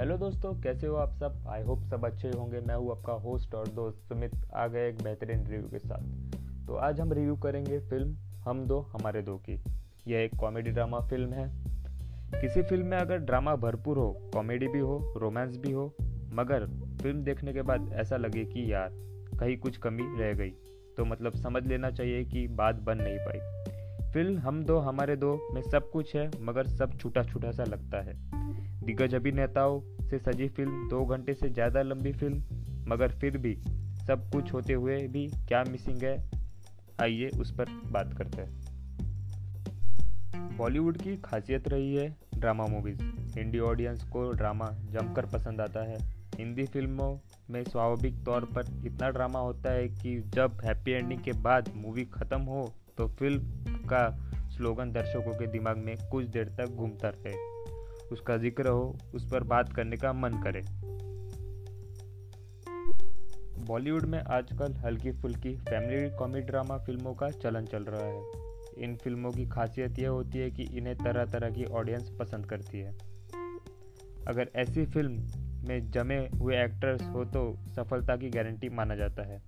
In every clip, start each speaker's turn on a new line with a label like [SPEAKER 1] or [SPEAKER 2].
[SPEAKER 1] Hello दोस्तों, कैसे हो आप सब? आई होप सब अच्छे होंगे। मैं हूँ आपका होस्ट और दोस्त सुमित, आ गए एक बेहतरीन रिव्यू के साथ। तो आज हम रिव्यू करेंगे फ़िल्म हम दो, हमारे दो की। यह एक कॉमेडी ड्रामा फ़िल्म है। किसी फ़िल्म में अगर ड्रामा भरपूर हो कॉमेडी भी हो रोमांस भी हो, मगर फ़िल्म देखने के बाद ऐसा लगे कि यार, कहीं कुछ कमी रह गई। तो मतलब समझ लेना चाहिए कि बात बन नहीं पाई। फ़िल्म हम दो, हमारे दो में सब कुछ है, मगर सब छूटा छूटा सा लगता है। दिग्गज अभिनेताओं से सजी फ़िल्म, दो घंटे से ज़्यादा लंबी फ़िल्म, मगर फिर भी सब कुछ होते हुए भी क्या मिसिंग है? आइए उस पर बात करते हैं। बॉलीवुड की खासियत रही है ड्रामा मूवीज़। हिंदी ऑडियंस को ड्रामा जमकर पसंद आता है। हिंदी फ़िल्मों में स्वाभाविक तौर पर इतना ड्रामा होता है कि जब हैप्पी एंडिंग के बाद मूवी ख़त्म हो तो फ़िल्म का स्लोगन दर्शकों के दिमाग में कुछ देर तक घूमता रहे। उसका ज़िक्र हो, उस पर बात करने का मन करे। बॉलीवुड में आजकल हल्की फुल्की फैमिली कॉमेडी ड्रामा फ़िल्मों का चलन चल रहा है। इन फ़िल्मों की खासियत यह होती है कि इन्हें तरह तरह की ऑडियंस पसंद करती है। अगर ऐसी फ़िल्म में जमे हुए एक्टर्स हो तो सफलता की गारंटी माना जाता है।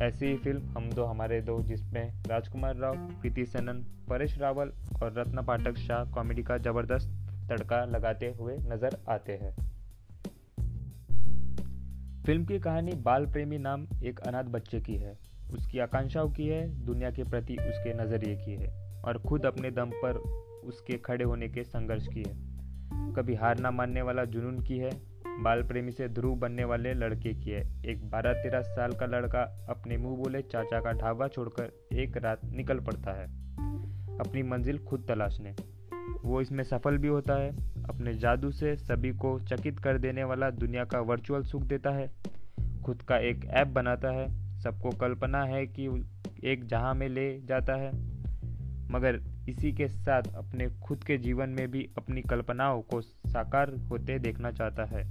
[SPEAKER 1] ऐसी ही फ़िल्म हम दो हमारे दो, जिसमें राजकुमार राव, प्रीति सेनन, परेश रावल और रत्न पाठक शाह कॉमेडी का ज़बरदस्त तड़का लगाते हुए नज़र आते हैं। फ़िल्म की कहानी बाल प्रेमी नाम एक अनाथ बच्चे की है। उसकी आकांक्षाओं की है, दुनिया के प्रति उसके नज़रिए की है और खुद अपने दम पर उसके खड़े होने के संघर्ष की है। कभी हार ना मानने वाला जुनून की है बाल प्रेमी से ध्रुव बनने वाले लड़के की है। एक बारह तेरह साल का लड़का अपने मुँह बोले चाचा का ढाबा छोड़कर एक रात निकल पड़ता है। अपनी मंजिल खुद तलाशने। वो इसमें सफल भी होता है, अपने जादू से सभी को चकित कर देने वाला दुनिया का वर्चुअल सुख देता है। खुद का एक ऐप बनाता है। सबको कल्पना है कि एक जहाँ में ले जाता है। मगर इसी के साथ अपने खुद के जीवन में भी अपनी कल्पनाओं को साकार होते देखना चाहता है,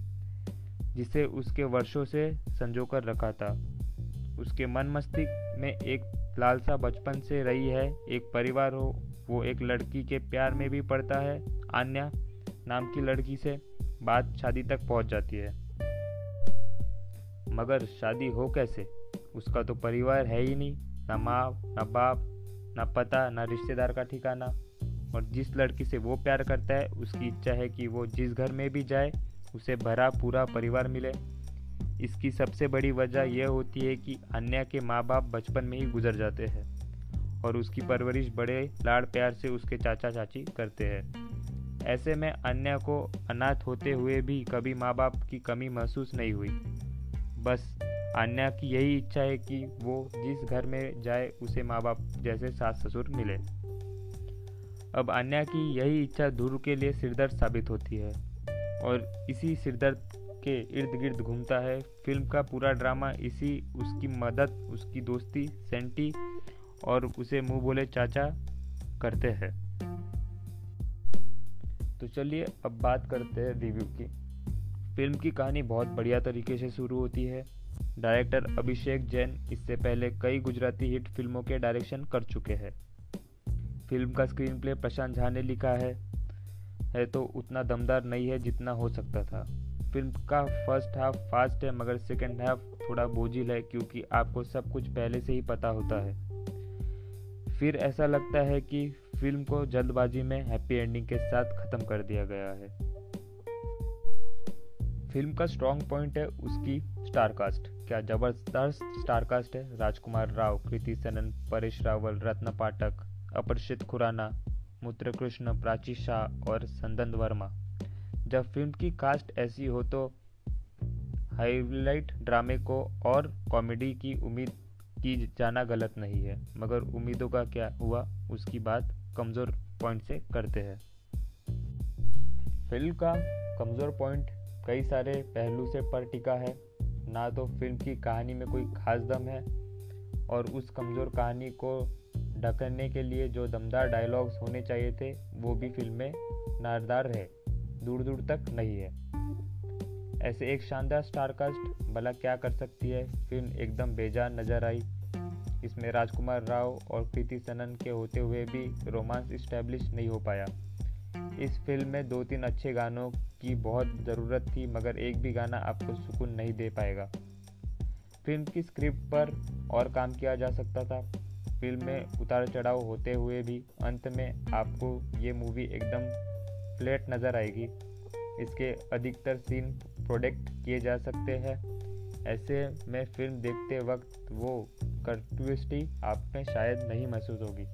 [SPEAKER 1] जिसे उसके वर्षों से संजो कर रखा था। उसके मन मस्तिष्क में एक लालसा बचपन से रही है। एक परिवार हो वो एक लड़की के प्यार में भी पड़ता है, आन्या नाम की लड़की से बात शादी तक पहुँच जाती है। मगर शादी हो कैसे? उसका तो परिवार है ही नहीं, ना माँ, ना बाप, ना पता, ना रिश्तेदार का ठिकाना। और जिस लड़की से वो प्यार करता है, उसकी इच्छा है कि वो जिस घर में भी जाए, उसे भरा पूरा परिवार मिले। इसकी सबसे बड़ी वजह यह होती है कि अन्या के माँ बाप बचपन में ही गुजर जाते हैं। और उसकी परवरिश बड़े लाड़ प्यार से उसके चाचा चाची करते हैं। ऐसे में अन्य को अनाथ होते हुए भी कभी माँ बाप की कमी महसूस नहीं हुई। बस अन्या की यही इच्छा है कि वो जिस घर में जाए, उसे माँ बाप जैसे सास ससुर मिले। अब अन्या की यही इच्छा ध्रुव के लिए सिरदर्द साबित होती है और इसी सिरदर्द के इर्द गिर्द घूमता है। फ़िल्म का पूरा ड्रामा इसी, उसकी मदद, उसकी दोस्ती, सेंटी और उसे मुँह बोले, चाचा, करते हैं। तो चलिए, अब बात करते हैं रिव्यू की। फ़िल्म की कहानी बहुत बढ़िया तरीके से शुरू होती है। डायरेक्टर अभिषेक जैन इससे पहले कई गुजराती हिट फ़िल्मों के डायरेक्शन कर चुके हैं। फ़िल्म का स्क्रीन प्ले प्रशांत झा ने लिखा है। है तो उतना दमदार नहीं है जितना हो सकता था। फ़िल्म का फ़र्स्ट हाफ़ फास्ट है, मगर सेकेंड हाफ़ थोड़ा बोझिल है, क्योंकि आपको सब कुछ पहले से ही पता होता है। फिर ऐसा लगता है कि फ़िल्म को जल्दबाजी में हैप्पी एंडिंग के साथ ख़त्म कर दिया गया है। फ़िल्म का स्ट्रॉन्ग पॉइंट है उसकी स्टारकास्ट क्या ज़बरदस्त स्टारकास्ट है? राजकुमार राव, कृति सनन, परेश रावल, रत्न पाठक अपरिचित खुराना मूत्र कृष्ण प्राची शाह और संदन वर्मा। जब फ़िल्म की कास्ट ऐसी हो तो हाईलाइट ड्रामे को और कॉमेडी की उम्मीद की जाना गलत नहीं है, मगर उम्मीदों का क्या हुआ, उसकी बात कमज़ोर पॉइंट से करते हैं। फ़िल्म का कमज़ोर पॉइंट कई सारे पहलू से पर टिका है। ना तो फ़िल्म की कहानी में कोई खास दम है, और उस कमज़ोर कहानी को ढकने के लिए जो दमदार डायलॉग्स होने चाहिए थे, वो भी फ़िल्म में नारदार है दूर दूर तक नहीं है। ऐसे एक शानदार स्टारकास्ट भला क्या कर सकती है? फ़िल्म एकदम बेजान नज़र आई। इसमें राजकुमार राव और प्रीति सनन के होते हुए भी रोमांस इस्टेब्लिश नहीं हो पाया। इस फ़िल्म में दो तीन अच्छे गानों की बहुत ज़रूरत थी, मगर एक भी गाना आपको सुकून नहीं दे पाएगा। फ़िल्म की स्क्रिप्ट पर और काम किया जा सकता था। फ़िल्म में उतार चढ़ाव होते हुए भी अंत में आपको ये मूवी एकदम फ्लैट नज़र आएगी। इसके अधिकतर सीन प्रोडक्ट किए जा सकते हैं। ऐसे में फ़िल्म देखते वक्त वो कंट्यूस्टी आप में शायद नहीं महसूस होगी।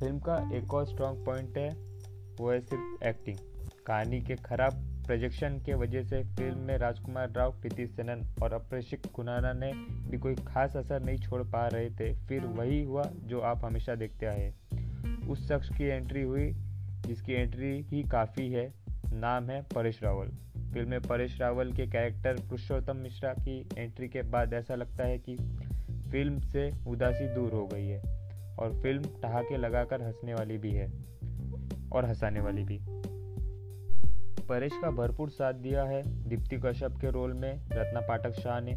[SPEAKER 1] फ़िल्म का एक और स्ट्रॉन्ग पॉइंट है, वो है सिर्फ़ एक्टिंग कहानी के खराब प्रोजेक्शन के वजह से फ़िल्म में राजकुमार राव, प्रीति सेनन और अप्रशिक खुनाना ने भी कोई खास असर नहीं छोड़ पा रहे थे। फिर वही हुआ जो आप हमेशा देखते आए। उस शख्स की एंट्री हुई, जिसकी एंट्री ही काफ़ी है, नाम है परेश रावल। फ़िल्म में परेश रावल के कैरेक्टर पुरुषोत्तम मिश्रा की एंट्री के बाद ऐसा लगता है कि फ़िल्म से उदासी दूर हो गई है और फ़िल्म ठहाके लगाकर हंसने वाली भी है और हंसाने वाली भी। परेश का भरपूर साथ दिया है दीप्ति कश्यप के रोल में रत्ना पाठक शाह ने।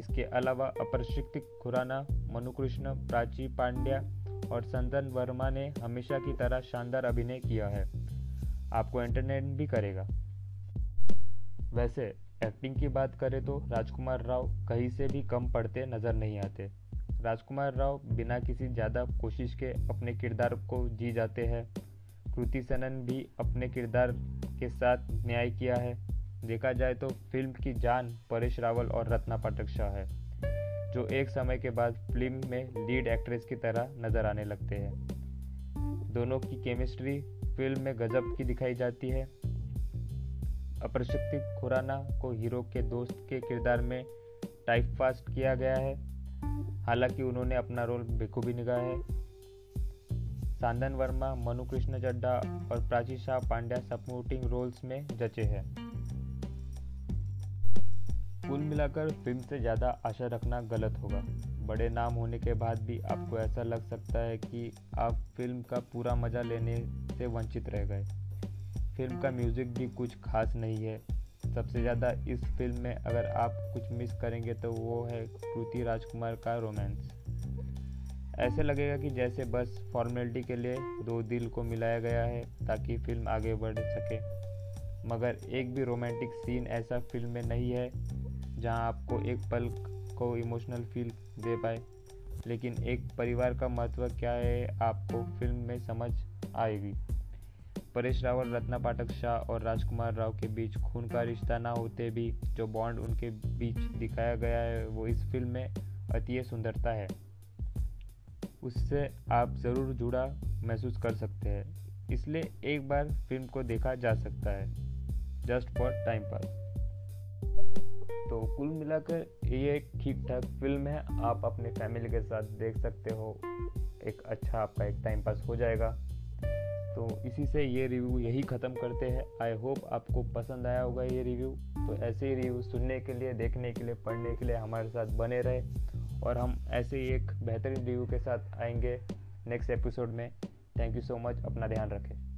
[SPEAKER 1] इसके अलावा अपरिशिक्त खुराना मनुकृष्ण प्राची पांड्या और संदन वर्मा ने हमेशा की तरह शानदार अभिनय किया है। आपको एंटरटेन भी करेगा। वैसे एक्टिंग की बात करें तो राजकुमार राव कहीं से भी कम पड़ते नज़र नहीं आते। राजकुमार राव बिना किसी ज़्यादा कोशिश के अपने किरदार को जी जाते हैं। कृति सनन भी अपने किरदार के साथ न्याय किया है। देखा जाए तो फ़िल्म की जान परेश रावल और रत्ना पाठक शाह है, जो एक समय के बाद फ़िल्म में लीड एक्ट्रेस की तरह नज़र आने लगते हैं। दोनों की केमिस्ट्री फ़िल्म में गजब की दिखाई जाती है। अप्रशिक्षित खुराना को हीरो के दोस्त के किरदार में टाइपफास्ट किया गया है। हालाँकि उन्होंने अपना रोल बेखूबी निभाया है। सांदन वर्मा मनु कृष्ण चड्डा और प्राची शाह पांड्या सपोर्टिंग रोल्स में जचे हैं। कुल मिलाकर फ़िल्म से ज़्यादा आशा रखना गलत होगा। बड़े नाम होने के बाद भी आपको ऐसा लग सकता है कि आप फ़िल्म का पूरा मज़ा लेने से वंचित रह गए। फ़िल्म का म्यूज़िक भी कुछ खास नहीं है। सबसे ज़्यादा इस फ़िल्म में अगर आप कुछ मिस करेंगे तो वो है कृति राजकुमार का रोमांस ऐसे लगेगा कि जैसे बस फॉर्मेलिटी के लिए दो दिल को मिलाया गया है ताकि फ़िल्म आगे बढ़ सके। मगर एक भी रोमांटिक सीन ऐसा फ़िल्म में नहीं है, जहाँ आपको एक पल को इमोशनल फील दे पाए। लेकिन एक परिवार का महत्व क्या है, आपको फ़िल्म में समझ आएगी। परेश रावल, रत्ना पाठक शाह और राजकुमार राव के बीच खून का रिश्ता ना होते भी जो बॉन्ड उनके बीच दिखाया गया है, वो इस फ़िल्म में अति सुंदरता है। उससे आप ज़रूर जुड़ा महसूस कर सकते हैं। इसलिए एक बार फ़िल्म को देखा जा सकता है, जस्ट फॉर टाइम पास तो कुल मिलाकर ये एक ठीक ठाक फ़िल्म है। आप अपने फैमिली के साथ देख सकते हो। एक अच्छा आपका एक टाइम पास हो जाएगा। तो इसी से ये रिव्यू यही ख़त्म करते हैं। आई होप आपको पसंद आया होगा ये रिव्यू तो ऐसे ही रिव्यू सुनने के लिए, देखने के लिए, पढ़ने के लिए हमारे साथ बने रहे। और हम ऐसे ही एक बेहतरीन रिव्यू के साथ आएँगे नेक्स्ट एपिसोड में। थैंक यू सो मच अपना ध्यान रखें।